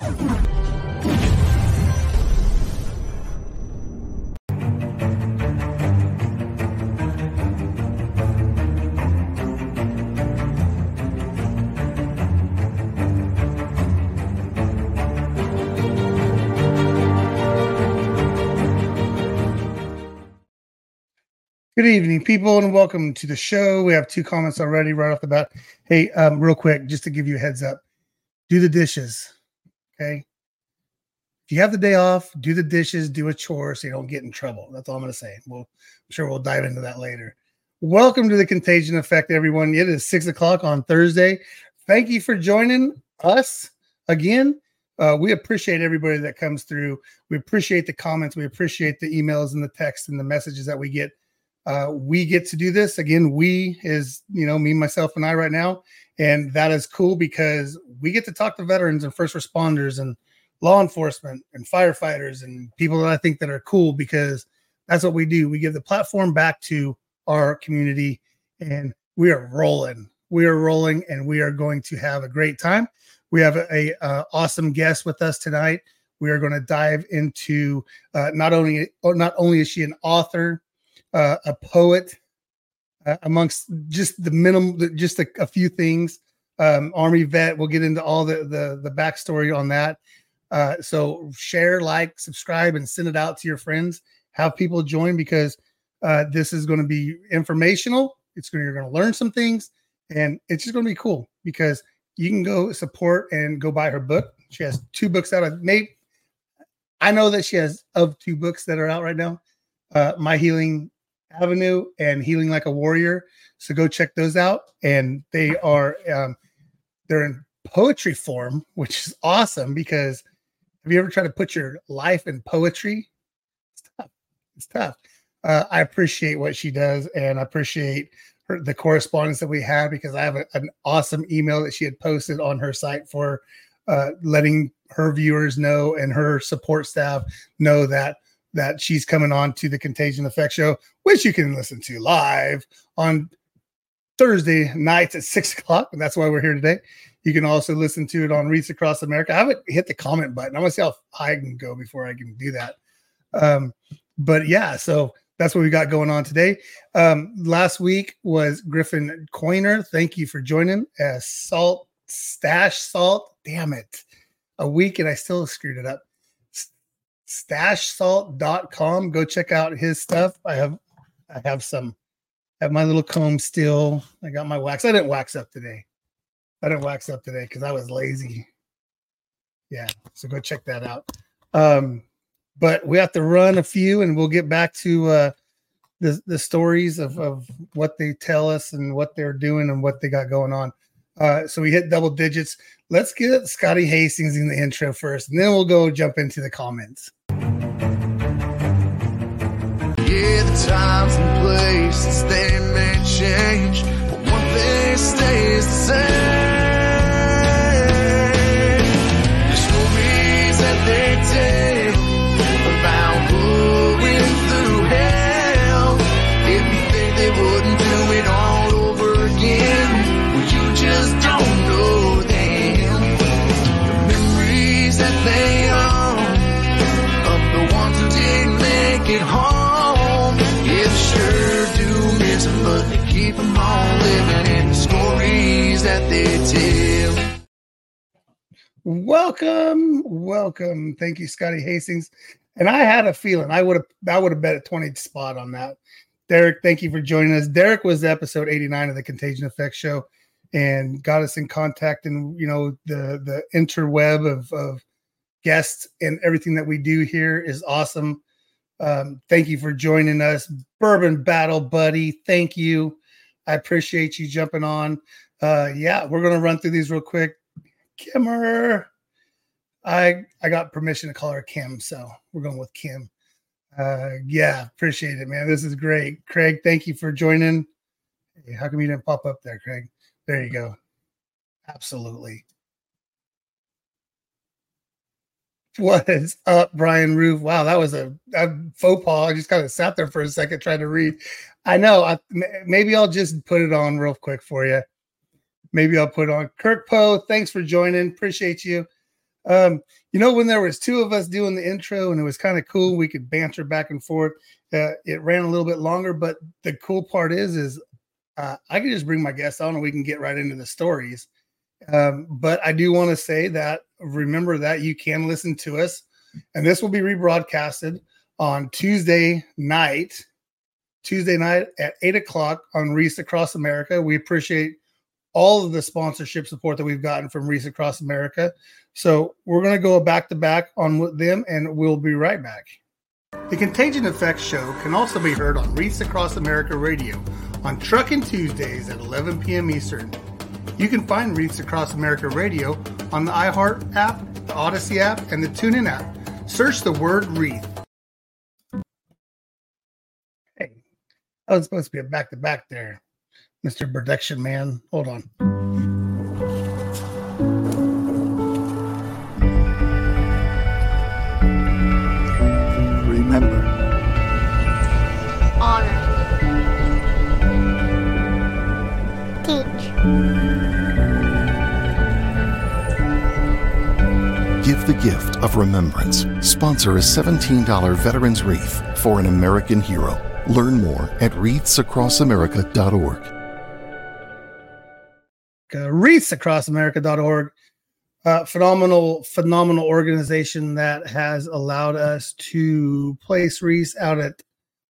Good evening, people, and welcome to the show. We have two comments already right off the bat. Hey, um, real quick, just to give you a heads up, do the dishes. Okay. If you have the day off, do the dishes, do a chore so you don't get in trouble. That's all I'm going to say. We'll, I'm sure we'll dive into that later. Welcome to the Contagion Effect, everyone. It is six o'clock on Thursday. Thank you for joining us again. Uh, we appreciate everybody that comes through. We appreciate the comments. We appreciate the emails and the texts and the messages that we get uh, we get to do this again. We is you know me, myself, and I right now, and that is cool because we get to talk to veterans and first responders and law enforcement and firefighters and people that I think that are cool because that's what we do. We give the platform back to our community, and we are rolling. We are rolling, and we are going to have a great time. We have a, a uh, awesome guest with us tonight. We are going to dive into uh, not only not only is she an author uh, a poet, uh, amongst just the minimum, just a, a few things. Um, Army vet. We'll get into all the the, the backstory on that. Uh, so share, like, subscribe, and send it out to your friends. Have people join because uh, this is going to be informational. It's going you're going to learn some things, and it's just going to be cool because you can go support and go buy her book. She has two books out. Of maybe I know that she has of two books that are out right now. Uh, My Healing Avenue and Healing Like a Warrior. So go check those out. And they are um, they're in poetry form, which is awesome because have you ever tried to put your life in poetry? It's tough. It's tough. Uh, I appreciate what she does, and I appreciate her, the correspondence that we have because I have a, an awesome email that she had posted on her site for uh, letting her viewers know and her support staff know that that she's coming on to the Contagion Effect show, which you can listen to live on Thursday nights at six o'clock. And that's why we're here today. You can also listen to it on Wreaths Across America. I haven't hit the comment button. I want to see how high I can go before I can do that. Um, but yeah, so that's what we got going on today. Um, last week was Griffin Coiner. Thank you for joining. Uh, salt stash salt. Damn it. A week and I still screwed it up stashsalt.com. Go check out his stuff. I have I have some I have my little comb still. I got my wax. I didn't wax up today. I didn't wax up today because I was lazy. Yeah, so go check that out. Um, but we have to run a few and we'll get back to uh the the stories of, of what they tell us and what they're doing and what they got going on. Uh, so we hit double digits. Let's get Scotty Hastings in the intro first, and then we'll go jump into the comments. Yeah, the times and places they may change, but one thing stays the same. Welcome, welcome. Thank you, Scotty Hastings. And I had a feeling I would have I would have bet a 20 spot on that. Derek, thank you for joining us. Derek was episode 89 of the Contagion Effect show and got us in contact and you know the the interweb of, of guests and everything that we do here is awesome. Um, thank you for joining us. Bourbon Battle Buddy, thank you. I appreciate you jumping on. Uh, yeah, we're gonna run through these real quick. Kimmer. I I got permission to call her Kim, so we're going with Kim. Uh, yeah, appreciate it, man. This is great, Craig. Thank you for joining. Hey, how come you didn't pop up there, Craig? There you go. Absolutely. What is up, Brian Roof? Wow, that was a, a faux pas. I just kind of sat there for a second trying to read. I know. I, maybe I'll just put it on real quick for you. Maybe I'll put on Kirk Poe. Thanks for joining. Appreciate you. Um, you know, when there was two of us doing the intro and it was kind of cool, we could banter back and forth. Uh, it ran a little bit longer, but the cool part is, is uh, I can just bring my guests on and we can get right into the stories. Um, but I do want to say that remember that you can listen to us, and this will be rebroadcasted on Tuesday night, Tuesday night at eight o'clock on Wreaths Across America. We appreciate all of the sponsorship support that we've gotten from Wreaths Across America. So we're going to go back to back on them, and we'll be right back. The Contagion Effect show can also be heard on Wreaths Across America Radio on Trucking Tuesdays at 11 p.m. Eastern. You can find Wreaths Across America Radio on the iHeart app, the Odyssey app, and the TuneIn app. Search the word Wreath. Hey, I was supposed to be a back to back there, Mr. Production Man. Hold on. Remember, honor, teach, give the gift of remembrance. Sponsor a $17 Veterans Wreath for an American hero. Learn more at wreathsacrossamerica.org. uh, wreathsacrossamerica.org. Uh, phenomenal, phenomenal organization that has allowed us to place wreaths out at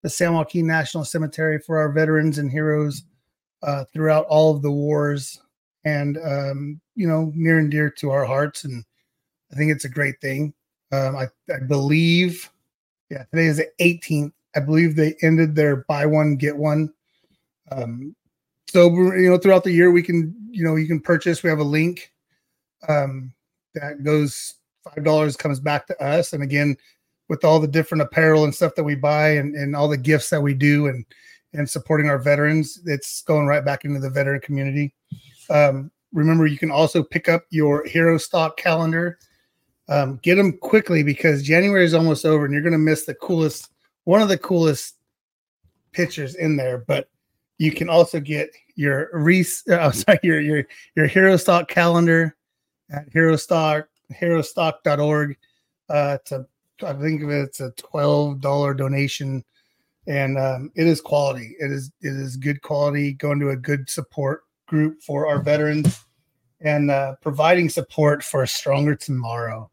the San Joaquin National Cemetery for our veterans and heroes uh, throughout all of the wars, and um, you know, near and dear to our hearts. And I think it's a great thing. Um, I, I believe, yeah, today is the 18th. I believe they ended their buy one get one. Um, so you know, throughout the year, we can you know you can purchase. We have a link um, that goes five dollars comes back to us, and again, with all the different apparel and stuff that we buy, and and all the gifts that we do, and and supporting our veterans, it's going right back into the veteran community. Um, remember, you can also pick up your Herostock calendar. Um, get them quickly because January is almost over, and you're going to miss the coolest, one of the coolest pictures in there. But you can also get your Reese, uh, sorry, your your your Herostock calendar at Herostock herostock.org. Uh, it's I think of it, it's a twelve dollar donation, and um, it is quality. It is it is good quality. Going to a good support group for our veterans and uh, providing support for a stronger tomorrow.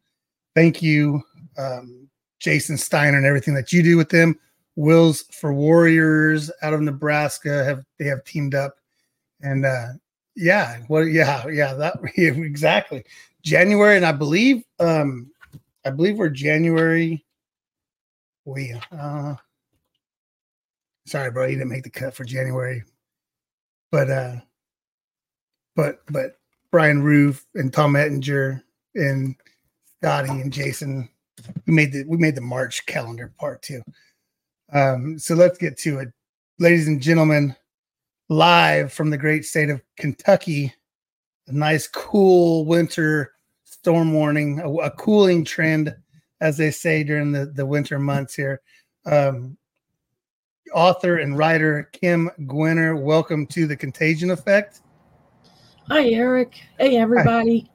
Thank you, um, Jason Steiner, and everything that you do with them. Wills for Warriors out of Nebraska have they have teamed up, and uh, yeah, well, yeah, yeah, that exactly January, and I believe, um, I believe we're January. We, uh, sorry, bro, you didn't make the cut for January, but uh, but but Brian Roof and Tom Ettinger and Scotty and Jason, we made the we made the March calendar part too. Um, so let's get to it, ladies and gentlemen. Live from the great state of Kentucky, a nice cool winter storm warning, a, a cooling trend, as they say during the, the winter months here. Um, author and writer Kim Gwinner, welcome to the Contagion Effect. Hi, Eric. Hey, everybody.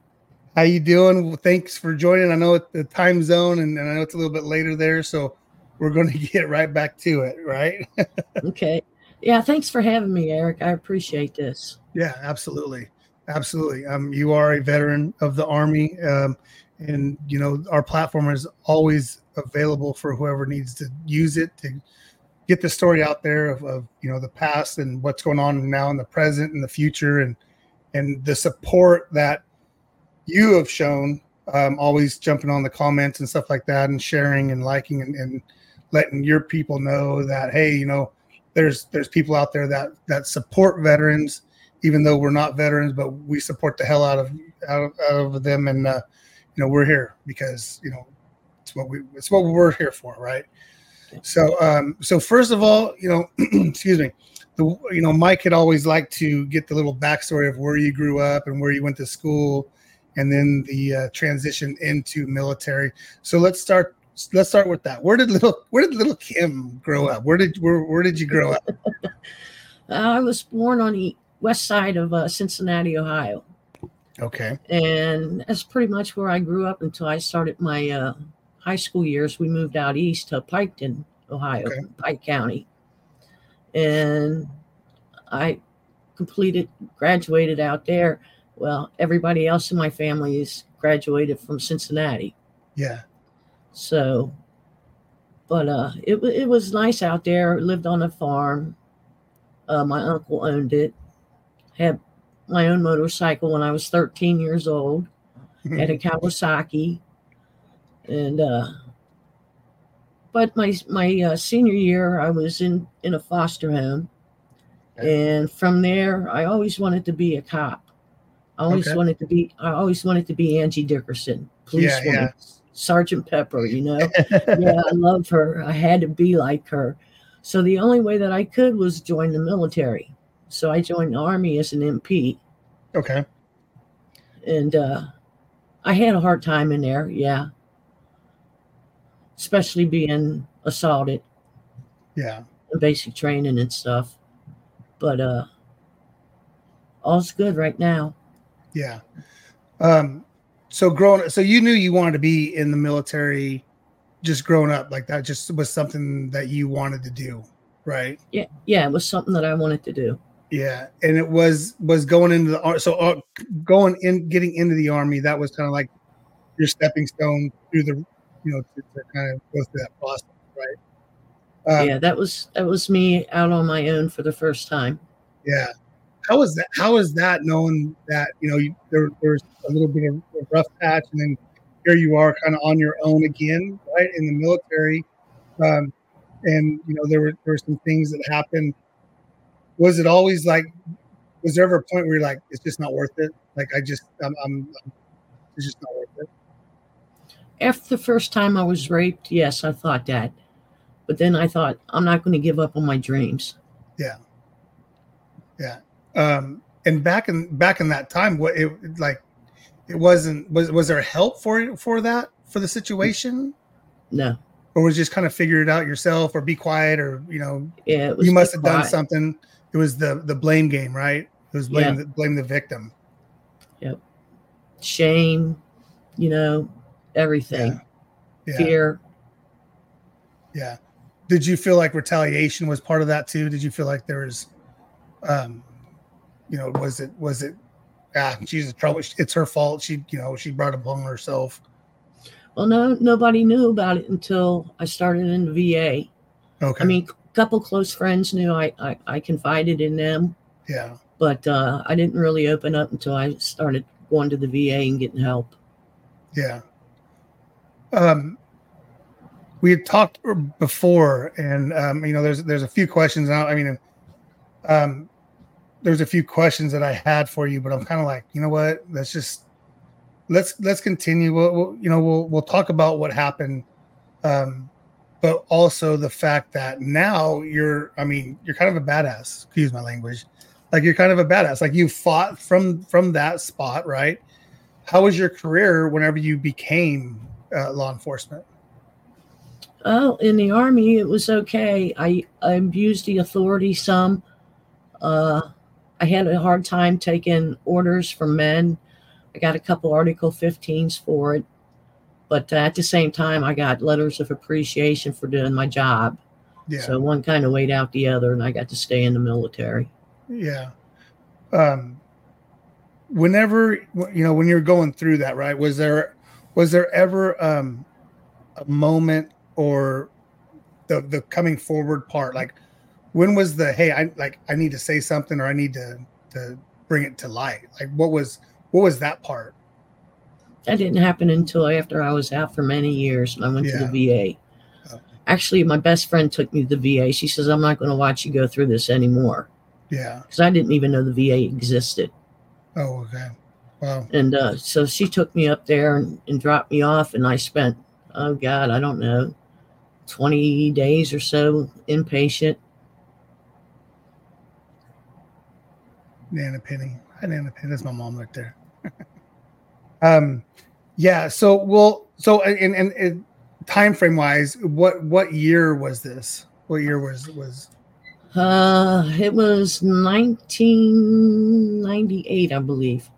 How you doing? Thanks for joining. I know it's the time zone, and, and I know it's a little bit later there, so we're going to get right back to it, right? okay. Yeah, thanks for having me, Eric. I appreciate this. Yeah, absolutely, absolutely. Um, you are a veteran of the Army, um, and you know our platform is always available for whoever needs to use it to get the story out there of, of you know the past and what's going on now in the present and the future, and and the support that you have shown. Um, always jumping on the comments and stuff like that, and sharing and liking and, and letting your people know that hey, you know there's there's people out there that that support veterans, even though we're not veterans, but we support the hell out of out of, out of them, and uh, you know we're here because you know it's what we it's what we're here for, right? So um, so first of all, you know, excuse me, the you know Mike had always liked to get the little backstory of where you grew up and where you went to school, and then the uh, transition into military. So let's start let's start with that. Where did little where did little Kim grow up? Where did where where did you grow up? Uh, I was born on the west side of uh, Cincinnati, Ohio. Okay. and that's pretty much where I grew up until I started my uh, high school years. We moved out east to Piketon, Ohio, Okay. Pike County, and I completed, graduated out there. Well, everybody else in my family is graduated from Cincinnati, Yeah. So. But uh, it it was nice out there. Lived on a farm. Uh, my uncle owned it. Had my own motorcycle when I was 13 years old had a Kawasaki, and uh, but my my uh, senior year I was in in a foster home, and from there I always wanted to be a cop. I always Okay. wanted to be I always wanted to be Angie Dickinson, policewoman, yeah. Sergeant Pepper. You know, yeah, I love her. I had to be like her. So the only way that I could was join the military. So I joined the army as an MP okay. and uh, I had a hard time in there. Yeah, especially being assaulted Yeah. basic training and stuff. But uh, all's good right now. Yeah. Um, so growing so you knew you wanted to be in the military just growing up like that just was something that you wanted to do, right? Yeah, yeah, it was something that I wanted to do. Yeah. And it was was going into the so uh, going in getting into the army that was kind of like your stepping stone through the you know to, to kind of go through that process, right? Um, yeah, that was that was me out on my own for the first time. Yeah. How is that? How is that knowing that, you know, you, there, there's a little bit of a rough patch and then here you are kind of on your own again, right? In the military. Um, and, you know, there were, there were some things that happened. Was it always like, was there ever a point where you're like, it's just not worth it? Like, I just, I'm, I'm, I'm it's just not worth it. After the first time I was raped, yes, I thought that. But then I thought, I'm not going to give up on my dreams. Um, and back in, back in that time, what it like, it wasn't, was, was there help for, for that, for the situation? No. or was just kind of figure it out yourself or be quiet or you know Yeah, you must have done something it was the the blame game right it was blame Yeah. the, blame the victim Yep. Shame, you know, everything. yeah Fear. yeah did you feel like retaliation was part of that too did you feel like there was um you know was it was it ah she's in trouble it's her fault she you know she brought it upon herself Well, no, nobody knew about it until I started in the VA. okay I mean, a couple close friends knew I, I, I confided in them, yeah but uh, I didn't really open up until I started going to the VA and getting help. Yeah. Um, we had talked before, and um, you know, there's there's a few questions. Now, I mean, um, there's a few questions that I had for you, but I'm kind of like, you know what? Let's just let's let's continue. We'll, we'll you know we'll we'll talk about what happened, um, but also the fact that now you're, I mean, you're kind of a badass. Excuse my language. Like you're kind of a badass. Like you fought from from that spot, right? How was your career whenever you became uh, law enforcement? Oh, in the army, it was okay. I, I abused the authority some. Uh, I had a hard time taking orders from men. I got a couple Article 15s for it. But at the same time, I got letters of appreciation for doing my job. Yeah, So one kind of weighed out the other, and I got to stay in the military. yeah. Um, whenever you know when you're going through that, right? Was there was there ever um, a moment or the the coming forward part? Like when was the hey, I like I need to say something or I need to to bring it to light? Like what was what was that part? That didn't happen until after I was out for many years and I went to the VA. Actually, my best friend took me to the VA. She says, I'm not going to watch you go through this anymore Yeah. because I didn't even know the VA existed. Oh, okay. Wow. And uh, so she took me up there and, and dropped me off, and I spent, oh God, I don't know, 20 days or so inpatient. Nana Penny. Hi, Nana Penny. That's my mom right there. um, yeah. So, well, so and and, and time frame wise, what what year was this? What year was was? Uh, it was 1998, I believe.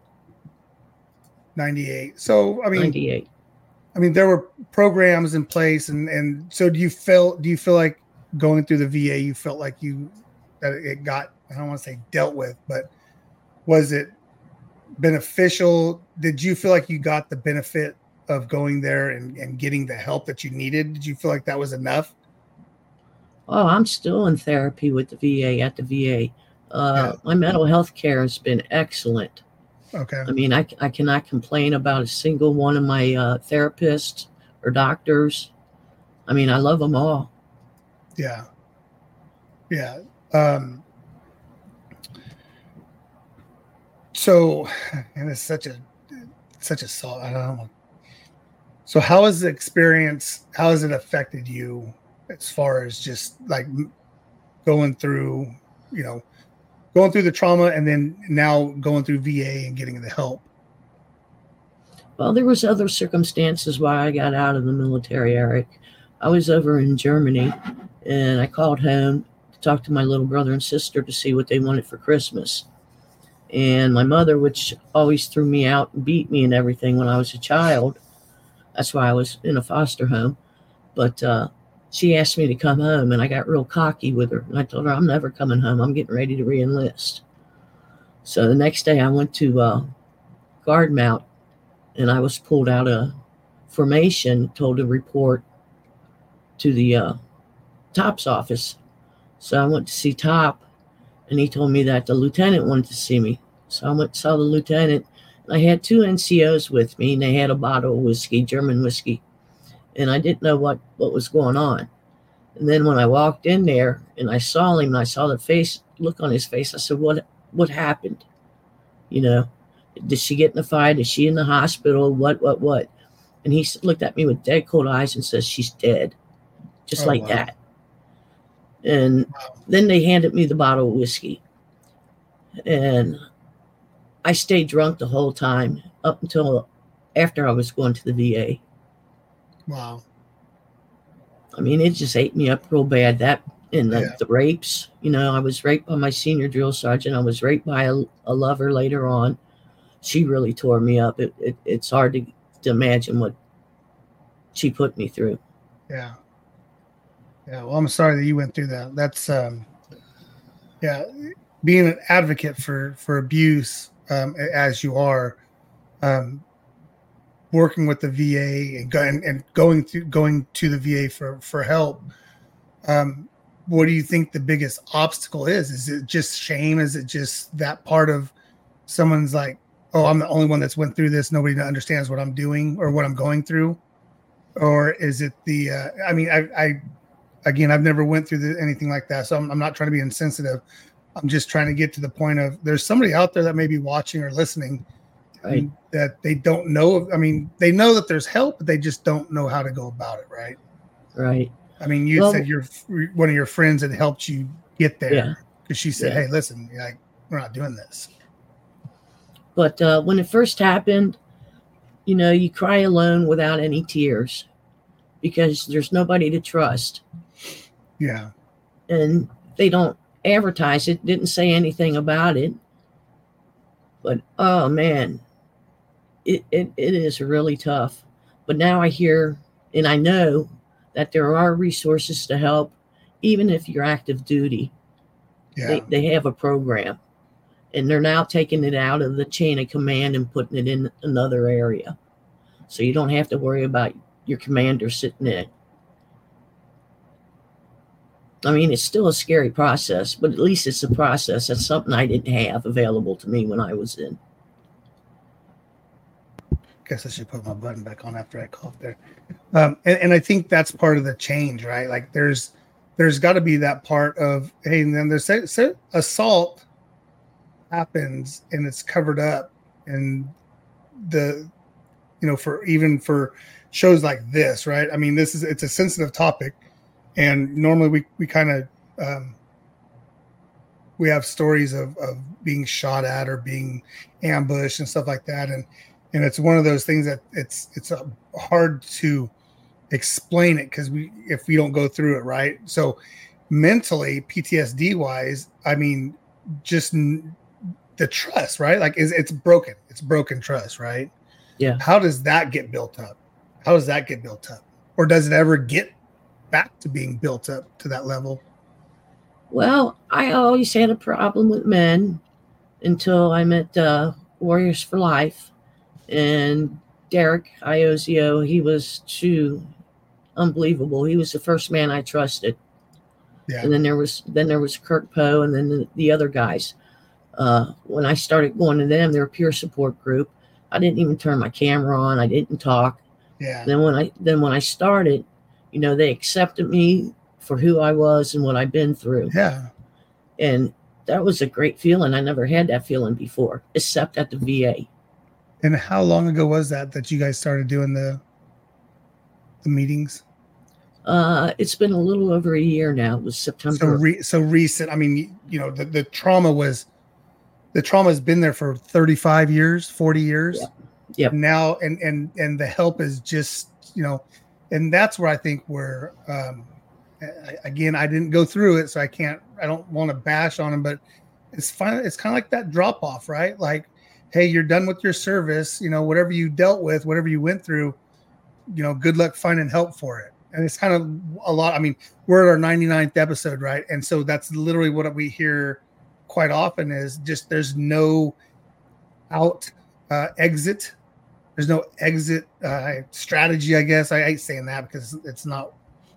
98. So I mean, 98. I mean, there were programs in place, and and so do you feel do you feel like going through the VA, you felt like you that it got I don't want to say dealt with, but was it beneficial? Did you feel like you got the benefit of going there and, and getting the help that you needed? Did you feel like that was enough? Oh, I'm still in therapy with the VA at the VA. Uh, Yeah. My mental health care has been excellent. Okay. I mean, I, I cannot complain about a single one of my uh, therapists or doctors. I mean, I love them all. Yeah. Yeah. Um so and it's such a such a salt. I don't know. So how has the experience how has it affected you as far as just like going through, you know, going through the trauma and then now going through VA and getting the help? Well, there was other circumstances why I got out of the military, Eric. I was over in Germany and I called home to talk to my little brother and sister to see what they wanted for Christmas. And my mother, which always threw me out and beat me and everything when I was a child, that's why I was in a foster home. But uh, she asked me to come home and I got real cocky with her. And I told her, I'm never coming home. I'm getting ready to re enlist. So the next day I went to uh, guard mount and I was pulled out of formation, told to report to the uh, top's office. So I went to see Top, and he told me that the lieutenant wanted to see me. So I went saw the lieutenant. And I had two NCOs with me, and they had a bottle of whiskey, German whiskey, and I didn't know what what was going on. And then when I walked in there and I saw him, and I saw the face look on his face, I said, "What what happened?" You know, did she get in a fight? Is she in the hospital? What, what, what? And he looked at me with dead cold eyes and says, She's dead. Just Oh, like wow. that. And then they handed me the bottle of whiskey. And I stayed drunk the whole time up until after I was going to the VA. Wow. I mean, it just ate me up real bad. That and the, Yeah. the rapes, you know, I was raped by my senior drill sergeant. I was raped by a, a lover later on. She really tore me up. It, it, it's hard to, to imagine what she put me through. Yeah. Yeah. Well, I'm sorry that you went through that. That's um yeah, being an advocate for for abuse um as you are um working with the VA and going and going through going to the VA for for help um what do you think the biggest obstacle is is it just shame is it just that part of someone's like oh i'm the only one that's went through this nobody understands what i'm doing or what i'm going through or is it the uh, i mean i i again i've never went through the, anything like that so I'm, I'm not trying to be insensitive i'm just trying to get to the point of there's somebody out there that may be watching or listening Right. that they don't know i mean they know that there's help but they just don't know how to go about it right Right. i mean you Well- said your one of your friends had helped you get there Yeah. because she said Yeah. hey listen like we're not doing this But uh, when it first happened, you know, you cry alone without any tears because there's nobody to trust. Yeah. And they don't advertise it didn't say anything about it. But oh man it, it, it is really tough. But now i hear and i know that there are resources to help even if you're active duty. Yeah. They, they have a program and they're now taking it out of the chain of command and putting it in another area. So you don't have to worry about your commander sitting in I mean, it's still a scary process, but at least it's a process. That's something I didn't have available to me when I was in. guess I should put my button back on after I coughed there. Um, and, and I think that's part of the change, right? Like there's there's got to be that part of hey, and then there's assault happens and it's covered up, and the you know for even for shows like this, right? I mean, this is it's a sensitive topic, and normally we we kind of um, we have stories of of being shot at or being ambushed and stuff like that, and and it's one of those things that it's it's uh, hard to explain it because we if we don't go through it right so mentally ptsd wise i mean just n- the trust right like is it's broken it's broken trust right Yeah. How does that get built up? How does that get built up? Or does it ever get back to being built up to that level? Well, I always had a problem with men until I met uh, Warriors for Life and Derek Iozio. He was too unbelievable. He was the first man I trusted. Yeah. And then there was then there was Kirk Poe and then the, the other guys. Uh, when I started going to them, they were a peer support group. I didn't even turn my camera on. I didn't talk. Yeah. Then when I then when I started, you know, they accepted me for who I was and what I've been through. Yeah. And that was a great feeling. I never had that feeling before, except at the VA. And how long ago was that that you guys started doing the the meetings? Uh, it's been a little over a year now. It was So September. re- so recent. I mean, you know, the, the trauma was the trauma has been there for 35 years, 40 years. Yeah. Yep. Now and and and the help is just, you know, and that's where I think we're um again, I didn't go through it, so I can't I don't want to bash on them, but it's fine. It's kind of like that drop off, right? Like, hey, you're done with your service, you know, whatever you dealt with, whatever you went through, you know, good luck finding help for it. And it's kind of a lot. I mean, we're at our 99th episode, right? And so that's literally what we hear quite often is just there's no out uh, exit. There's no exit uh, strategy, I guess. I hate saying that because it's not.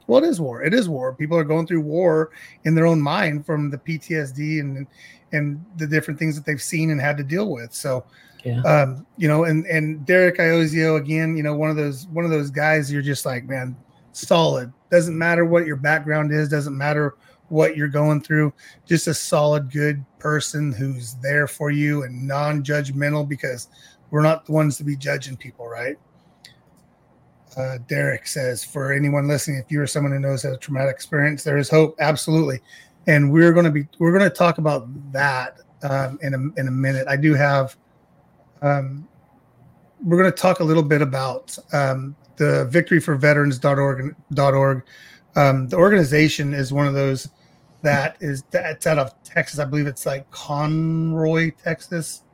Well, it is war. It is war. People are going through war in their own mind from the PTSD and and the different things that they've seen and had to deal with. So, yeah. um, you know, and and Derek Iozio again, you know, one of those one of those guys. You're just like, man, solid. Doesn't matter what your background is. Doesn't matter what you're going through. Just a solid, good person who's there for you and non-judgmental because we're not the ones to be judging people, right? Uh, Derek says, for anyone listening, if you are someone who knows has a traumatic experience, there is hope. Absolutely. And we're going to be, we're going to talk about that um, in a, in a minute. I do have, um, we're going to talk a little bit about um, the victoryforveterans.org. .org. Um, the organization is one of those that is that's out of Texas. I believe it's like Conroe, Texas.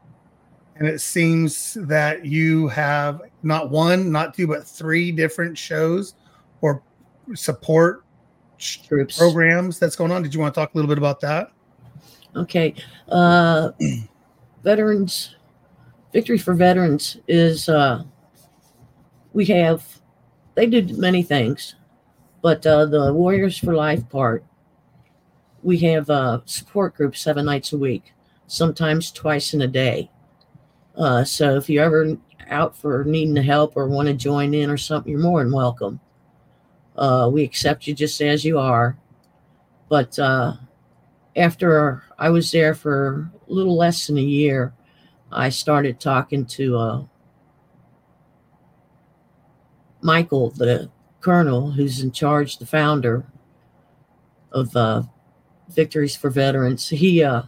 And it seems that you have not one, not two, but three different shows or support Groups. programs that's going on. Did you want to talk a little bit about that? Okay. Uh, veterans, Victory for Veterans is, uh, we have, they do many things, but uh, the Warriors for Life part, we have uh, support groups seven nights a week, sometimes twice in a day. Uh, so if you're ever out for needing help or want to join in or something, you're more than welcome. Uh, we accept you just as you are. But uh, after I was there for a little less than a year, I started talking to uh, Michael, the colonel who's in charge, the founder of uh, Victories for Veterans. He, uh,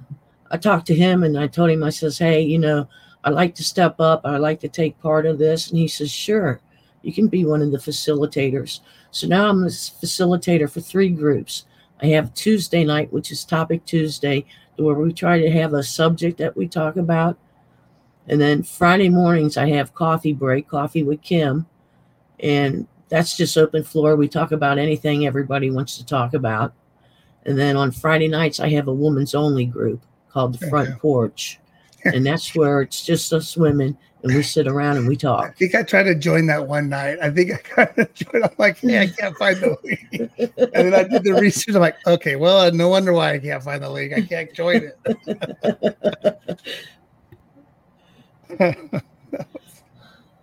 I talked to him and I told him, I says, hey, you know, I'd like to step up. I'd like to take part of this. And he says, sure, you can be one of the facilitators. So now I'm a facilitator for three groups. I have Tuesday night, which is Topic Tuesday, where we try to have a subject that we talk about. And then Friday mornings, I have coffee break, coffee with Kim. And that's just open floor. We talk about anything everybody wants to talk about. And then on Friday nights, I have a women's only group called the Front. Porch. And that's where it's just us women and we sit around and we talk. I think I tried to join that one night. I think I kind of joined. I'm like, hey, I can't find the link. And then I did the research. I'm like, okay, well, no wonder why I can't find the link. I can't join it. that, was,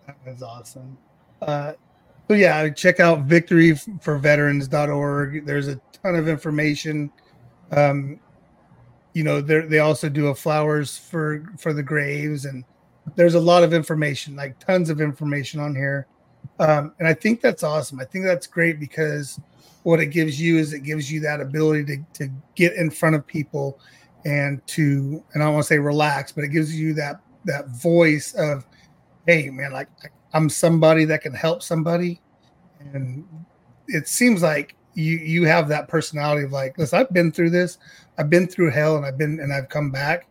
that was awesome. Uh, so yeah, check out victoryforveterans.org. There's a ton of information. Um, you know, they they also do a flowers for for the graves, and there's a lot of information, like tons of information on here. Um, and I think that's awesome. I think that's great because what it gives you is it gives you that ability to, to get in front of people and to and I don't want to say relax, but it gives you that that voice of, hey man, like I'm somebody that can help somebody. And it seems like you you have that personality of like, listen, I've been through this, I've been through hell and I've been and I've come back.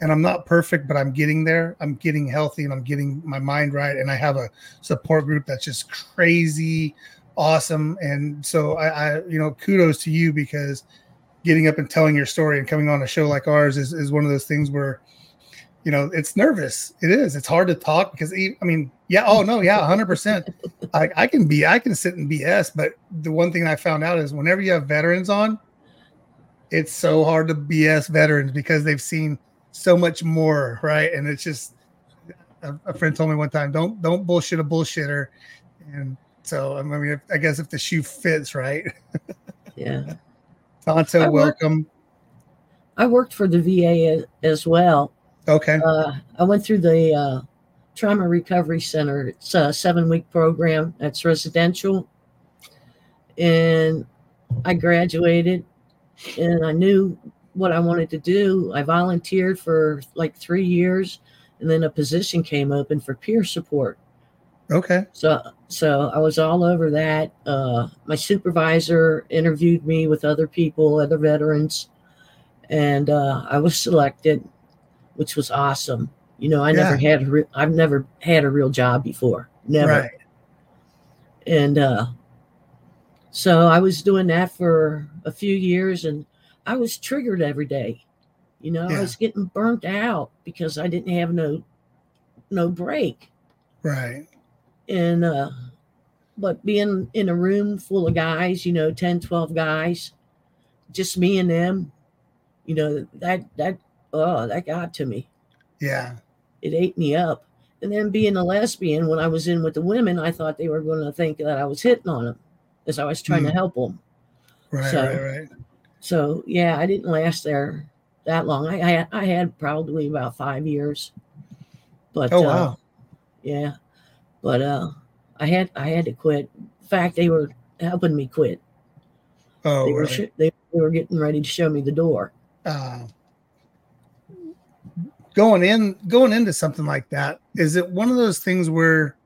and I'm not perfect, but I'm getting there. I'm getting healthy and I'm getting my mind right. And I have a support group that's just crazy awesome. And so I, I you know, kudos to you because getting up and telling your story and coming on a show like ours is, is one of those things where you know it's nervous. It is. It's hard to talk because i mean yeah oh no yeah 100% I, I can be i can sit and bs but the one thing i found out is whenever you have veterans on it's so hard to bs veterans because they've seen so much more right? And it's just a, a friend told me one time don't don't bullshit a bullshitter. And so i mean if, i guess if the shoe fits right? Yeah. tonto I welcome. I worked for the VA as well. Okay Uh, I went through the uh, Trauma Recovery Center. It's a seven week program that's residential. And I graduated and I knew what I wanted to do. I volunteered for like three years and then a position came open for peer support. okay So, so I was all over that. Uh, my supervisor interviewed me with other people, other veterans, and uh, I was selected, which was awesome. You know, I never had a re- I've never had a real job before, never. right And uh, so I was doing that for a few years, and I was triggered every day. You know, Yeah. I was getting burnt out because I didn't have no no break right and uh but being in a room full of guys you know 10 12 guys just me and them you know that that oh that got to me yeah it ate me up and then being a lesbian when i was in with the women i thought they were going to think that i was hitting on them as i was trying to Mm. help them right So- right right so yeah i didn't last there that long i i, I had probably about five years but oh uh, wow Yeah, but uh, I had I had to quit. In fact, they were helping me quit. oh they were really? they, they were getting ready to show me the door. uh, going in going into something like that is it one of those things where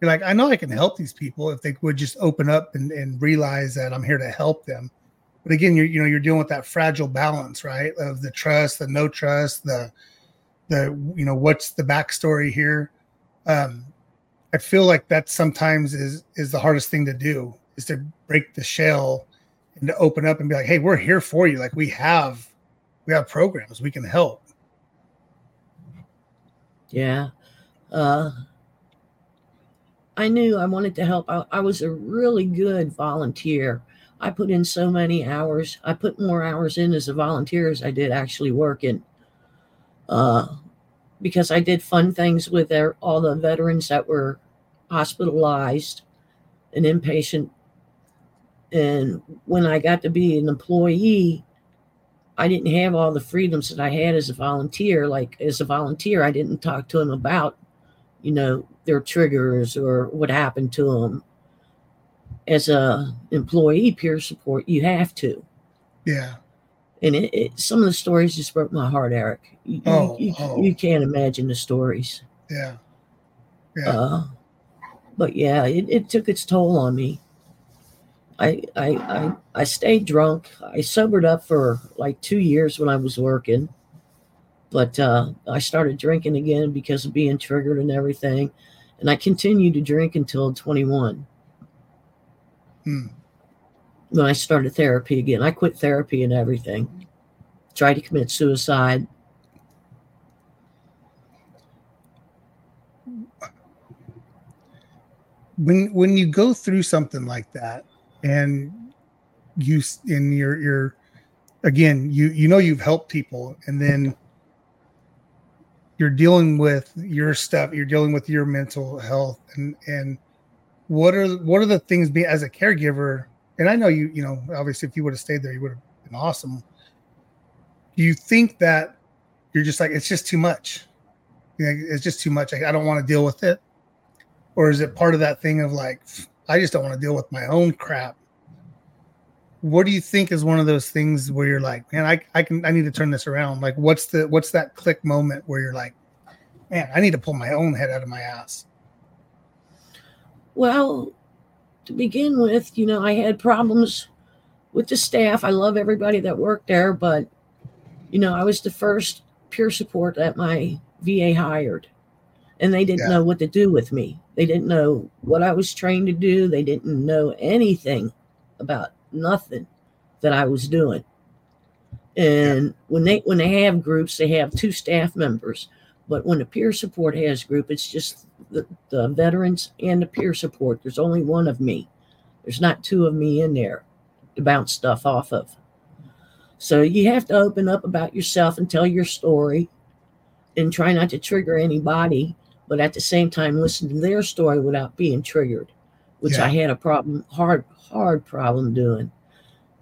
you're like i know i can help these people if they would just open up and, and realize that i'm here to help them. But again you're you know you're dealing with that fragile balance right of the trust the no trust the the you know what's the backstory here? Um i feel like that sometimes is is the hardest thing to do is to break the shell and to open up and be like hey we're here for you. Like we have we have programs. We can help Yeah, uh, I knew I wanted to help. I, I was a really good volunteer. I put in so many hours. I put more hours in as a volunteer as I did actually working. Uh, because I did fun things with their, all the veterans that were hospitalized and inpatient. And when I got to be an employee, I didn't have all the freedoms that I had as a volunteer. Like as a volunteer, I didn't talk to them about, you know, their triggers or what happened to them. As a employee, peer support, you have to. yeah And it, it, some of the stories just broke my heart, Eric. You, Oh, you, oh. you can't imagine the stories. yeah yeah Uh, but yeah, it, it took its toll on me. I, I I I stayed drunk. I sobered up for like two years when I was working, but uh, I started drinking again because of being triggered and everything, and I continued to drink until 21 Hmm. when I started therapy again. I quit therapy and everything. Tried to commit suicide. when when you go through something like that and you in your your again you you know you've helped people and then you're dealing with your stuff you're dealing with your mental health and and what are what are the things be as a caregiver and i know you you know obviously if you would have stayed there you would have been awesome. Do you think that you're just like it's just too much? You know, it's just too much I, I don't want to deal with it? Or is it part of that thing of like i just don't want to deal with my own crap. What do you think is one of those things where you're like man i, I can i need to turn this around. Like what's the what's that click moment where you're like man i need to pull my own head out of my ass. Well, to begin with, you know, I had problems with the staff. I love everybody that worked there, but you know, I was the first peer support that my VA hired, and they didn't Yeah. know what to do with me. They didn't know what I was trained to do. They didn't know anything about nothing that I was doing. And when they when they have groups, they have two staff members. But when the peer support has group, it's just the, the veterans and the peer support. There's only one of me. There's not two of me in there to bounce stuff off of. So you have to open up about yourself and tell your story and try not to trigger anybody, but at the same time listen to their story without being triggered, which Yeah. I had a problem, hard, hard problem doing.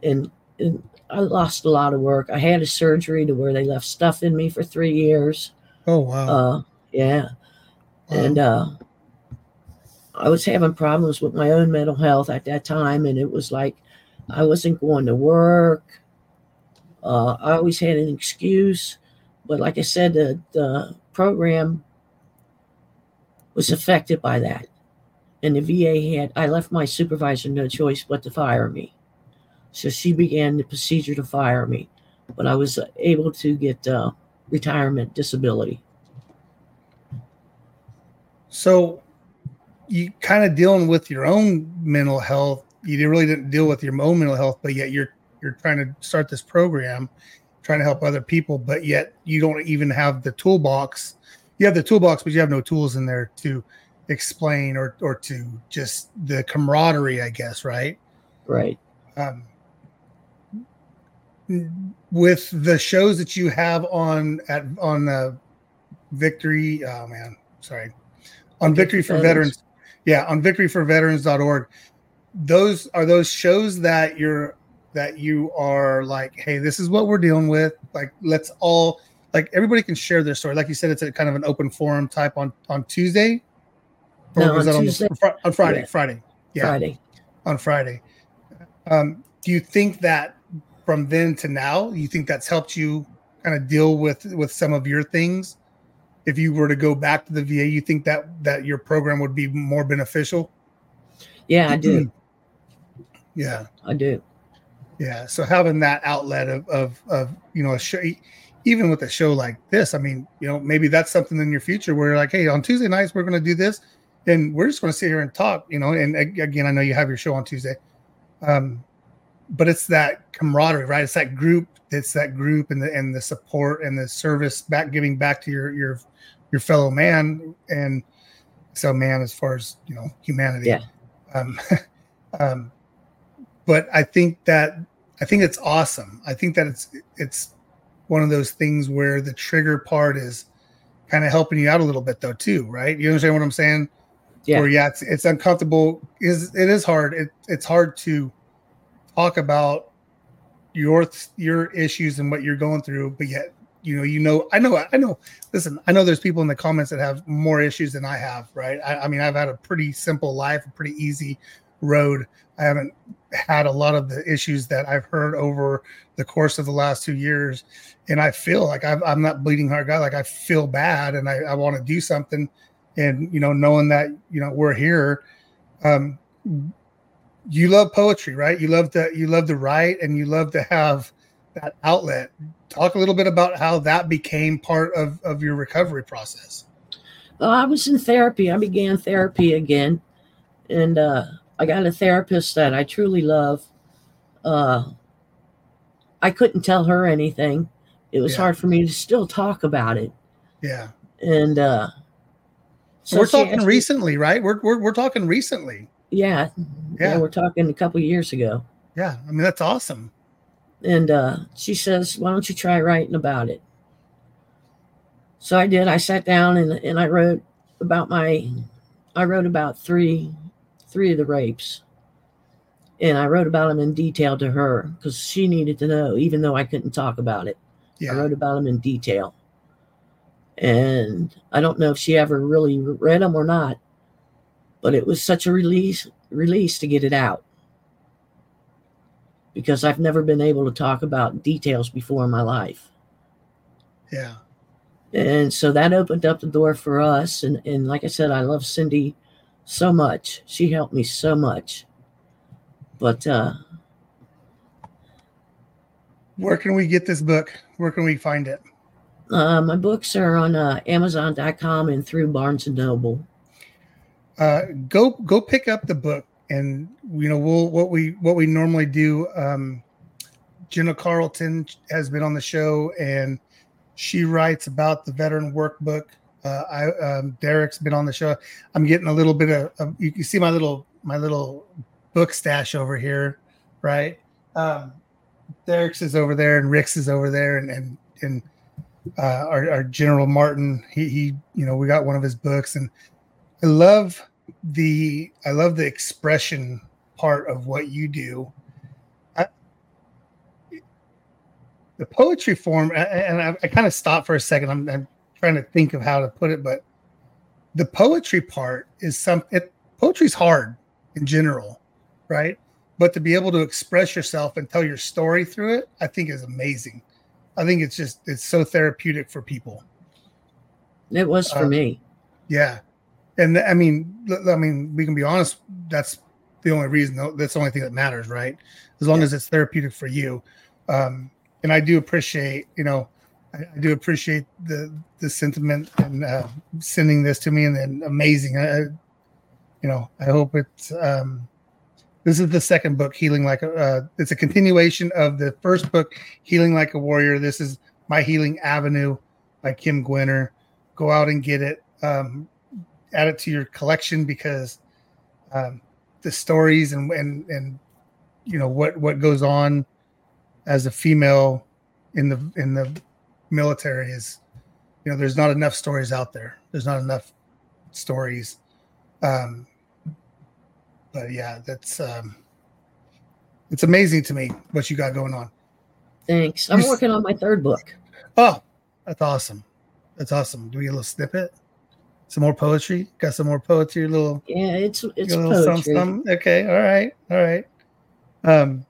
And, and I lost a lot of work. I had a surgery to where they left stuff in me for three years. Oh wow. Uh, yeah. And uh, I was having problems with my own mental health at that time, and it was like I wasn't going to work. Uh, I always had an excuse, but like I said, the, the program was affected by that, and the VA had. I left my supervisor no choice but to fire me, so she began the procedure to fire me, but I was able to get uh, retirement disability. So you kind of dealing with your own mental health. You really didn't deal with your own mental health, but yet you're you're trying to start this program, trying to help other people, but yet you don't even have the toolbox. You have the toolbox, but you have no tools in there to explain or or to just the camaraderie, I guess, right? Right. um, with the shows that you have on at on the victory oh man sorry on victory for veterans yeah on victoryforveterans.org those are those shows that you're that you are like hey this is what we're dealing with like let's all like everybody can share their story like you said it's a kind of an open forum type on on tuesday No, was on that Tuesday. on, Fri- on friday Yeah. friday yeah Friday. on Friday. Um, do you think that from then to now, you think that's helped you kind of deal with with some of your things? If you were to go back to the VA, you think that that your program would be more beneficial? Yeah, I do. Yeah, I do. yeah. So having that outlet of of of you know a show, even with a show like this, I mean, you know, maybe that's something in your future where you're like, hey, on Tuesday nights we're going to do this, and we're just going to sit here and talk, you know. And again, I know you have your show on Tuesday, um, but it's that camaraderie, right? It's that group. It's that group and the and the support and the service back, giving back to your your your fellow man and so man as far as you know humanity. Yeah. Um, um, but I think that I think it's awesome. I think that it's it's one of those things where the trigger part is kind of helping you out a little bit though too, right? You understand what I'm saying? Yeah. Where yeah, it's, it's uncomfortable. Is it is hard. It, it's hard to talk about your your issues and what you're going through, but yet you know you know I know I know. Listen, I know there's people in the comments that have more issues than I have, right? I, I mean, I've had a pretty simple life, a pretty easy road. I haven't had a lot of the issues that I've heard over the course of the last two years, and I feel like I've, I'm not bleeding heart guy. Like I feel bad, and I, I want to do something, and you know, knowing that you know we're here. Um, you love poetry, right? You love to you love to write, and you love to have that outlet. Talk a little bit about how that became part of of your recovery process. Well, I was in therapy. I began therapy again, and uh, I got a therapist that I truly love. Uh, I couldn't tell her anything. It was Yeah. hard for me to still talk about it, Yeah, and uh, so we're talking asked me- recently, right? We're, we're we're talking recently. Yeah, Yeah. yeah, we're talking a couple years ago. Yeah, I mean that's awesome. And uh, she says, Why don't you try writing about it? So I did. I sat down and, and I wrote about my I wrote about three three of the rapes. And I wrote about them in detail to her because she needed to know, even though I couldn't talk about it. I wrote about them in detail. And I don't know if she ever really read them or not, but it was such a release release to get it out because I've never been able to talk about details before in my life. yeah, And so that opened up the door for us. And, and like I said, I love Cindy so much. She helped me so much. But uh, Where can we get this book? Where can we find it? Uh, my books are on uh, Amazon.com and through Barnes and Noble. Uh, go go pick up the book, and you know we'll what we what we normally do. Um, Jenna Carlton has been on the show, and she writes about the veteran workbook. Uh, I um, Derek's been on the show. I'm getting a little bit of, of you can see my little my little book stash over here, right? Um, Derek's is over there, and Rick's is over there, and and and uh, our, our General Martin. He he, you know, we got one of his books, and I love the I love the expression part of what you do. The poetry form, and I, I kind of stopped for a second. I'm, I'm trying to think of how to put it, but the poetry part is some. It, poetry's hard in general, right? But to be able to express yourself and tell your story through it, I think is amazing. I think it's just it's so therapeutic for people. It was for um, me. Yeah, and I mean, I mean, we can be honest. That's the only reason. That's the only thing that matters, right? As long yeah. as it's therapeutic for you. Um, and I do appreciate, you know, I, I do appreciate the the sentiment and uh, sending this to me, and then amazing. I, you know, I hope it's. Um, this is the second book, Healing Like a. Uh, it's a continuation of the first book, Healing Like a Warrior. This is My Healing Avenue by Kim Gwinner. Go out and get it. Um, add it to your collection because um, the stories and and and you know what what goes on as a female in the in the military is you know there's not enough stories out there there's not enough stories um but yeah that's um it's amazing to me what you got going on thanks i'm working on my third book oh that's awesome that's awesome do we get a little snippet some more poetry. Got some more poetry. A little. Yeah, it's it's poetry. Something, something. Okay. All right. All right. Um,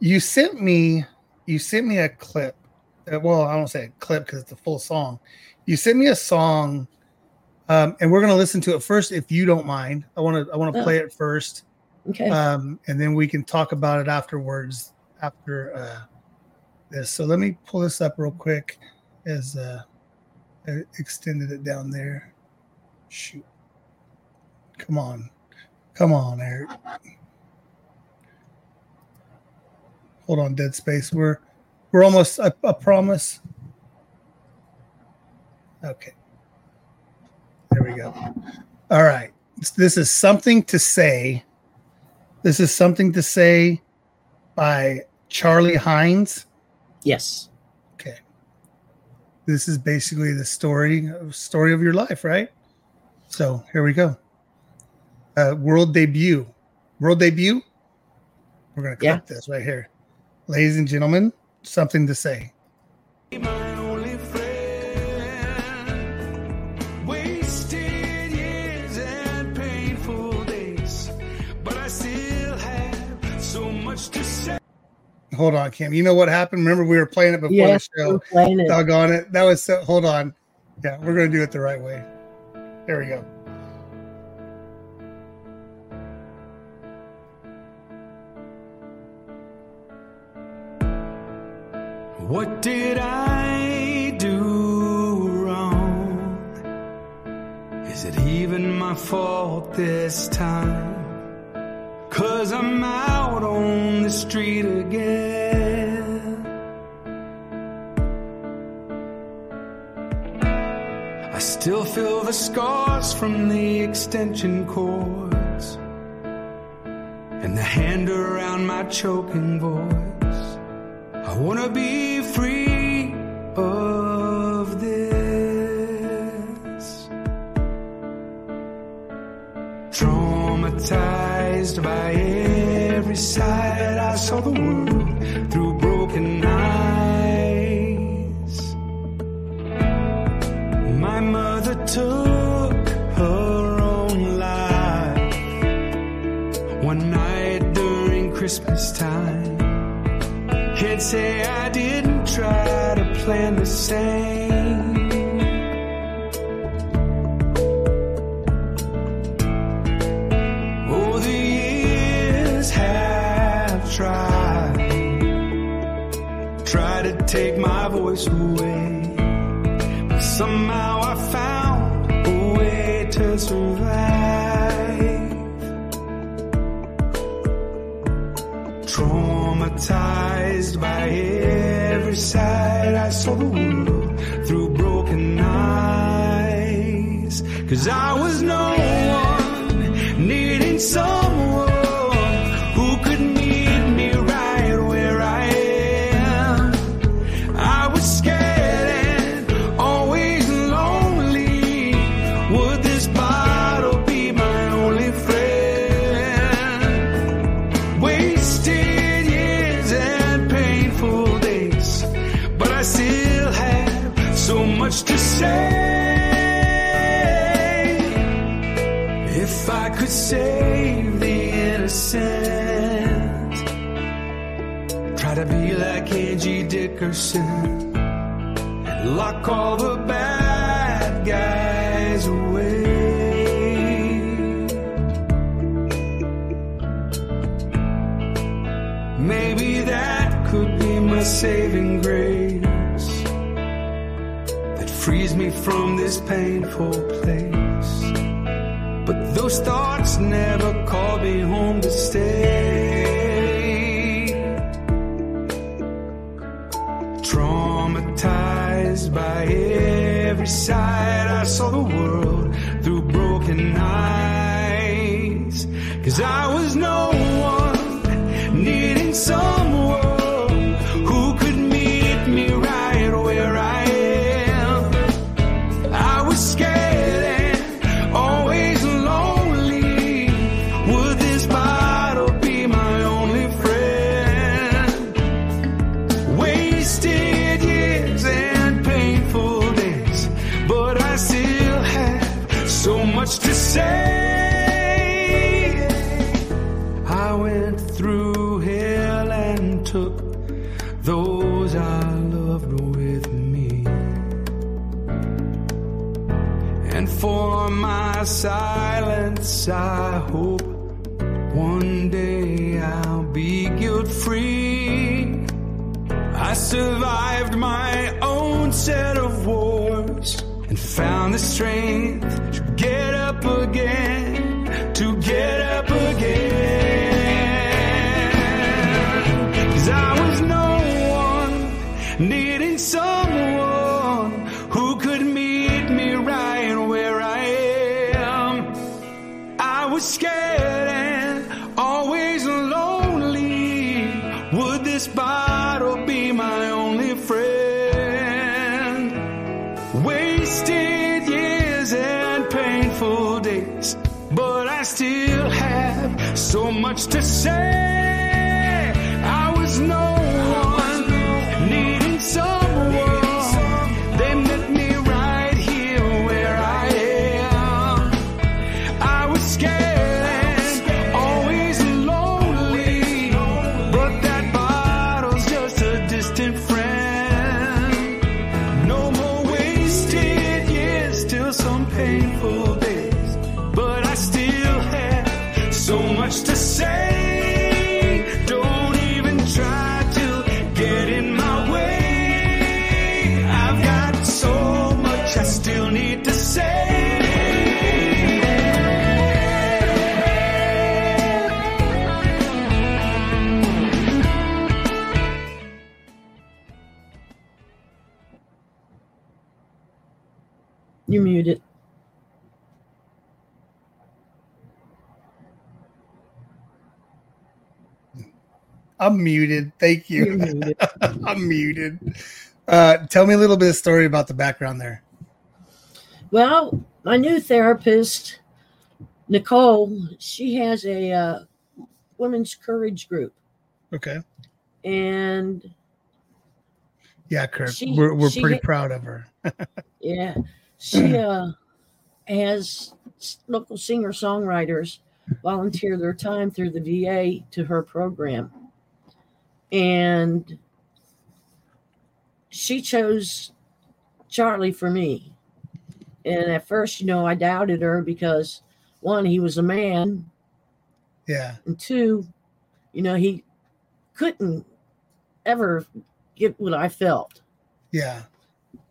you sent me you sent me a clip. Uh, well, I don't say a clip because it's a full song. You sent me a song, um, and we're gonna listen to it first, if you don't mind. I want to I want to oh. play it first. Okay. Um, and then we can talk about it afterwards after uh, this. So let me pull this up real quick as uh, I extended it down there. Shoot. Come on. Come on, Eric. Hold on, Dead Space. We're we're almost I, I promise. Okay. There we go. All right. This is something to say. This is something to say by Charlie Hines. Yes. Okay. This is basically the story story of your life, right? So here we go. Uh, world debut. World debut. We're going to click yeah. this right here. Ladies and gentlemen, something to say. Hold on, Kim. You know what happened? Remember we were playing it before yes, the show. Playing it. Doggone it. That was so hold on. Yeah, we're gonna do it the right way. There we go. What did I do wrong? Is it even my fault this time? Cause I'm out on the street again. I still feel the scars from the extension cords and the hand around my choking voice. I wanna be of this. Traumatized by every side, I saw the world through broken eyes. My mother took her own life one night during Christmas time. Can't say I didn't try to plan the same. Oh, the years have tried, tried to take my voice away. but Somehow I found a way to survive. Traumatized by every side, I saw the world through broken eyes. Cause I was no one needing someone save the innocent, try to be like Angie Dickinson and lock all the bad guys away. Maybe that could be my saving grace that frees me from this painful place. Those thoughts never called me home to stay. Traumatized by every side, I saw the world through broken eyes. Cause I silence, I hope so much to say. I'm muted. Thank You're muted. I'm muted. Uh, tell me a little bit of story about the background there. Well, my new therapist, Nicole, she has a uh, women's courage group, Okay. and Yeah, Kurt. She- we're we're she pretty proud of her. yeah, she uh, has local singer songwriters volunteer their time through the VA to her program, and she chose Charlie for me. And at first, you know, I doubted her because one, he was a man, Yeah. and two, you know, he couldn't ever get what I felt. Yeah.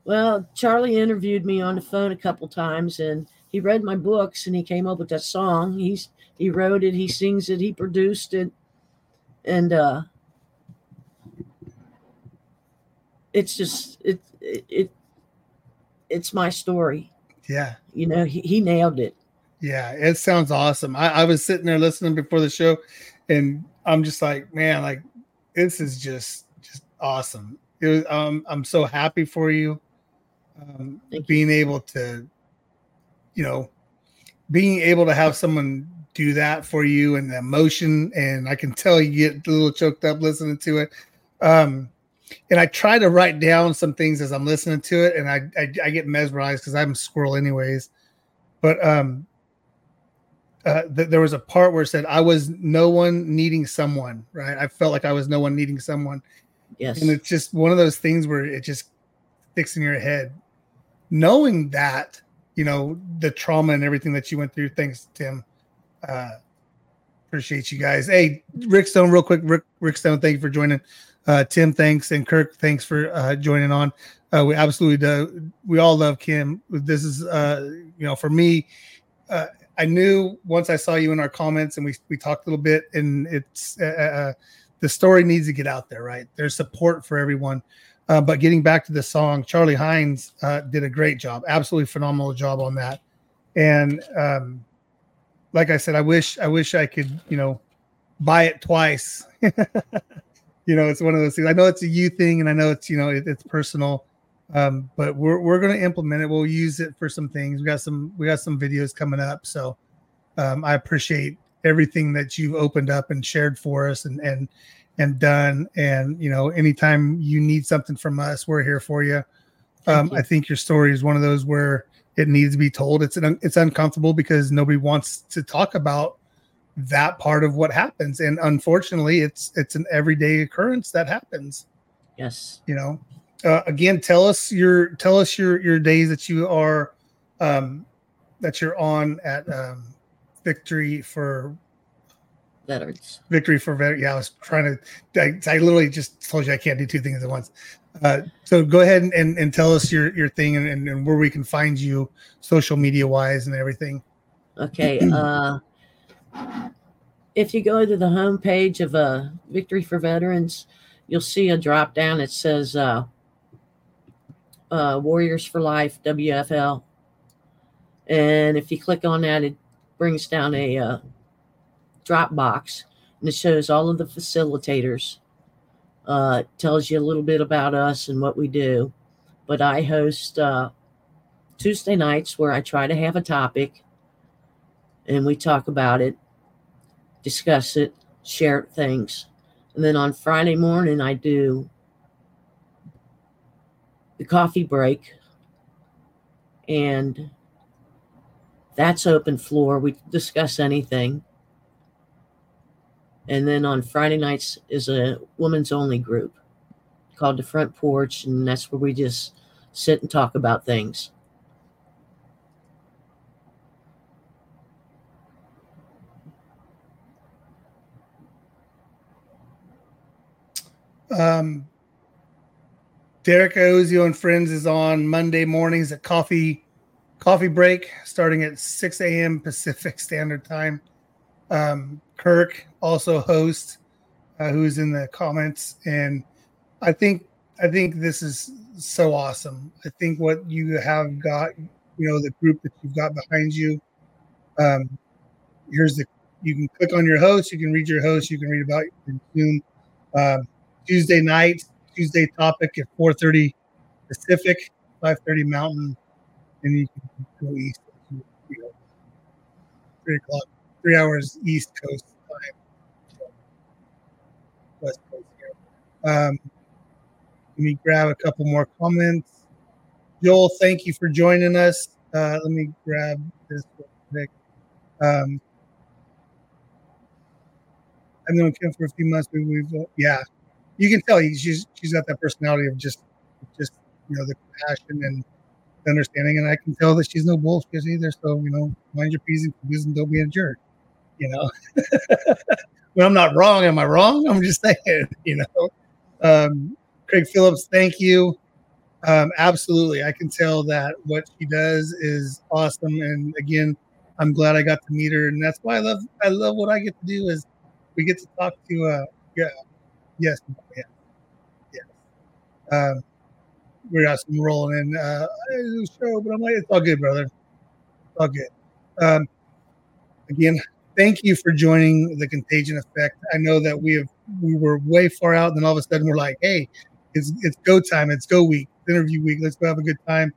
Well, Charlie interviewed me on the phone a couple times, and he read my books, and he came up with that song. He's he wrote it, he sings it, he produced it, and uh, it's just it it, it it's my story. Yeah. You know, he, he nailed it. Yeah, it sounds awesome. I, I was sitting there listening before the show, and I'm just like, man, like this is just just awesome. It was, um, I'm so happy for you, um, Thank you. being able to, you know, being able to have someone do that for you and the emotion, and I can tell you get a little choked up listening to it. Um, and I try to write down some things as I'm listening to it, and I I, I get mesmerized because I'm a squirrel anyways. But um, uh, th- there was a part where it said I was no one needing someone, right? I felt like I was no one needing someone, Yes. and it's just one of those things where it just sticks in your head, knowing that you know the trauma and everything that you went through. Thanks, Tim. Uh, appreciate you guys. Hey, Rick Stone, real quick. Rick, Rick Stone, thank you for joining. Uh, Tim, thanks, and Kirk, thanks for uh, joining on. Uh, we absolutely do. We all love Kim. This is, uh, you know, for me, uh, I knew once I saw you in our comments and we we talked a little bit, and it's uh, uh, the story needs to get out there, right? There's support for everyone. Uh, but getting back to the song, Charlie Hines uh, did a great job, absolutely phenomenal job on that. And um, like I said, I wish I wish I could, you know, buy it twice. you know, it's one of those things. I know it's a you thing, and I know it's you know it, it's personal, um, but we're we're going to implement it. We'll use it for some things. We got some we got some videos coming up, so um, I appreciate everything that you've opened up and shared for us and and and done. And you know, anytime you need something from us, we're here for you. Um, you. I think your story is one of those where it needs to be told. It's an, it's uncomfortable because nobody wants to talk about that part of what happens, and unfortunately, it's it's an everyday occurrence that happens. yes. You know, uh, again, tell us your tell us your your days that you are um, that you're on at um, Victory for Veterans. victory for vet. Yeah, I was trying to. I, I literally just told you I can't do two things at once. Uh, so go ahead and, and, and tell us your your thing and, and, and where we can find you, social media wise, and everything. Okay. Uh, if you go to the homepage of uh, Victory for Veterans, you'll see a drop down. It says uh, uh, Warriors for Life WFL, and if you click on that, it brings down a uh, drop box and it shows all of the facilitators. Uh, tells you a little bit about us and what we do. But I host uh, Tuesday nights where I try to have a topic and we talk about it, discuss it, share things. And then on Friday morning, I do the coffee break, and that's open floor. We discuss anything. And then on Friday nights is a women's only group called the Front Porch, and that's where we just sit and talk about things. Um, Derek Ozio and Friends is on Monday mornings at coffee coffee break starting at 6 a.m. Pacific Standard Time. Um, Kirk also hosts, uh, who's in the comments, and I think I think this is so awesome. I think what you have got, you know, the group that you've got behind you. Um, here's the you can click on your host, you can read your host, you can read about your. Um, Tuesday night, Tuesday topic at 4:30 Pacific, 5:30 Mountain, and you can go east. You know, three o'clock, three hours East Coast time, so West Coast here. Um, let me grab a couple more comments. Joel, thank you for joining us. Uh, let me grab this quick. Um, I've known Kim for a few months, but we've yeah, you can tell she's she's got that personality of just just you know the compassion and the understanding, and I can tell that she's no bullshit either. So you know, mind your p's and q's and don't be a jerk. You know, when I'm not wrong, am I wrong? I'm just saying. You know, um, Craig Phillips, thank you. Um, absolutely, I can tell that what she does is awesome. And again, I'm glad I got to meet her, and that's why I love I love what I get to do is we get to talk to uh yeah yes yeah yes um we're got some rolling in uh show, but I'm like it's all good, brother. It's all good. Um, again, thank you for joining the Contagion Effect. I know that we have we were way far out, and then all of a sudden we're like, hey, it's it's go time, it's go week, interview week. Let's go have a good time.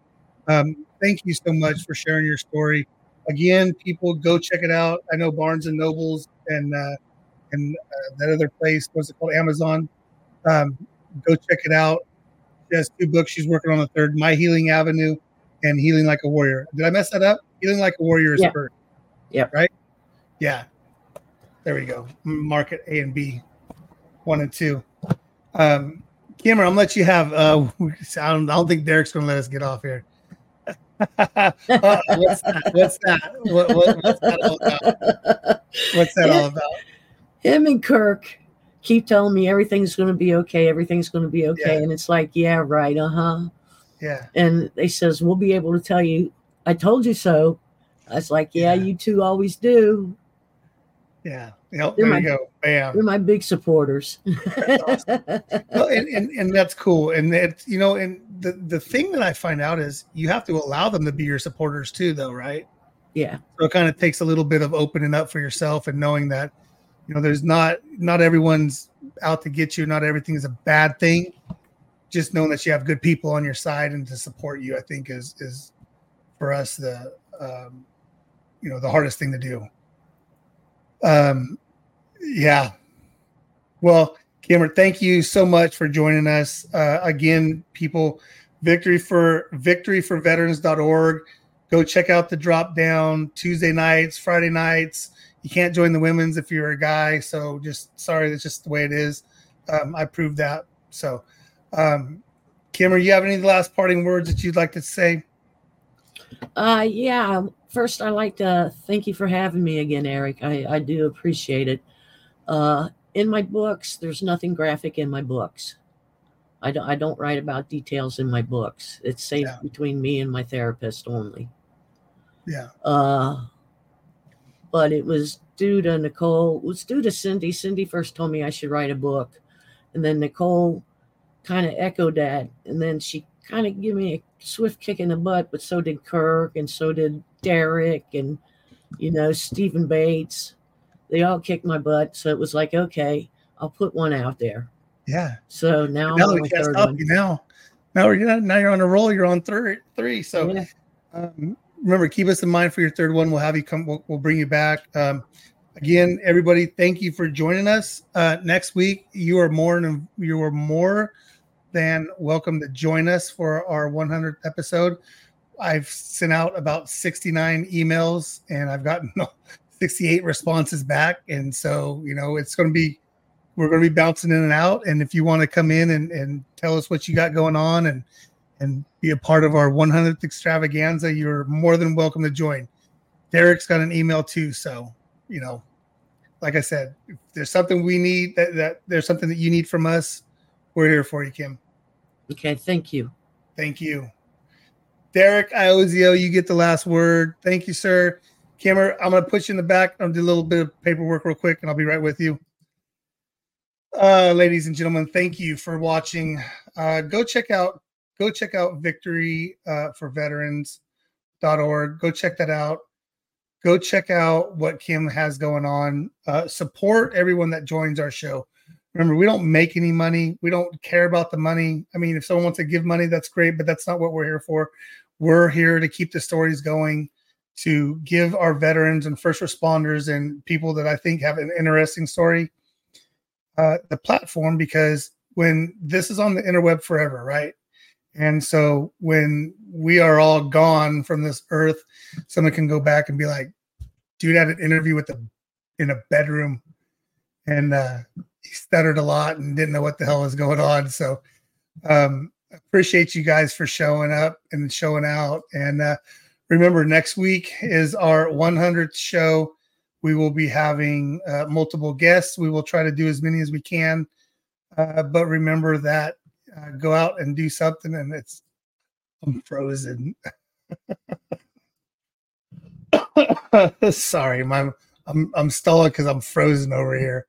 Um, thank you so much for sharing your story. Again, people go check it out. I know Barnes and Nobles and uh, and uh, that other place, what's it called, Amazon. Um, go check it out. She has two books. She's working on the third, My Healing Avenue and Healing Like a Warrior. Did I mess that up? Healing Like a Warrior is Yeah. first. Yep. Right? Yeah. There we go. Market A and B, one and two. Um, Cameron, I'm gonna let you have. Uh, I don't, I don't think Derek's gonna let us get off here. Uh, what's that? What's that? What, what, what's that all about? What's that all about? Him and Kirk keep telling me everything's going to be okay. Everything's going to be okay. Yeah. And it's like, yeah, right. Uh huh. Yeah, And they says, we'll be able to tell you, I told you so. I was like, yeah, Yeah. you two always do. yeah. Yep, They're there my- you go. Bam. You're my big supporters. well, and, and and that's cool. And it's you know, and the the thing that I find out is you have to allow them to be your supporters too, though, right? yeah. So it kind of takes a little bit of opening up for yourself and knowing that you know there's not not everyone's out to get you. Not everything is a bad thing. Just knowing that you have good people on your side and to support you, I think is is for us the um, you know the hardest thing to do. Um, yeah. Well, Cameron, thank you so much for joining us. Uh, again, people, victory for victory for veterans.org. Go check out the drop down Tuesday nights, Friday nights. You can't join the women's if you're a guy. So just sorry, that's just the way it is. Um, I proved that. So, um, Cameron, you have any last parting words that you'd like to say? Uh, yeah. First, I'd like to thank you for having me again, Eric. I, I do appreciate it. Uh, in my books, there's nothing graphic in my books. I don't, I don't write about details in my books. It's safe Yeah. between me and my therapist only. Yeah. Uh, but it was due to Nicole. It was due to Cindy. Cindy first told me I should write a book, and then Nicole kind of echoed that, and then she kind of gave me a swift kick in the butt. But so did Kirk, and so did Derek, and you know Stephen Bates. They all kicked my butt, so it was like, okay, I'll put one out there. Yeah. So now now I'm on we my third one. you now. Now you're now you're on a roll. You're on third three. So Yeah. um, remember, keep us in mind for your third one. We'll have you come. We'll, we'll bring you back. Um, again, everybody, thank you for joining us. Uh, next week, you are more than you are more than welcome to join us for our 100th episode. I've sent out about 69 emails and I've gotten 68 responses back, and so you know it's going to be we're going to be bouncing in and out. And if you want to come in and, and tell us what you got going on and and be a part of our 100th extravaganza, you're more than welcome to join. Derek's got an email too, so you know, like I said, if there's something we need that, that there's something that you need from us, we're here for you, Kim. Okay, thank you. Thank you. Derek Iozio, you get the last word. Thank you, sir. Kimmer, I'm going to put you in the back. I'll do a little bit of paperwork real quick and I'll be right with you. Uh, ladies and gentlemen, thank you for watching. Uh, go check out go check out victory uh, for veterans.org. Go check that out. Go check out what Kim has going on. Uh, support everyone that joins our show. Remember, we don't make any money. We don't care about the money. I mean, if someone wants to give money, that's great, but that's not what we're here for. We're here to keep the stories going, to give our veterans and first responders and people that I think have an interesting story uh, the platform because when this is on the interweb forever, right? And so when we are all gone from this earth, someone can go back and be like, dude had an interview with the in a bedroom and uh he stuttered a lot and didn't know what the hell was going on. So um appreciate you guys for showing up and showing out. And uh remember next week is our 100th show. We will be having uh, multiple guests. We will try to do as many as we can. Uh, but remember that uh, go out and do something and it's I'm frozen. Sorry, my I'm I'm stalling because I'm frozen over here.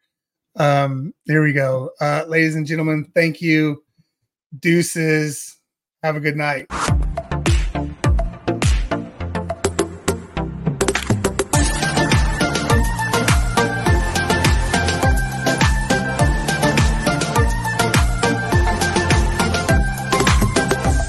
Um, here we go. Uh, ladies and gentlemen, thank you. Deuces. Have a good night.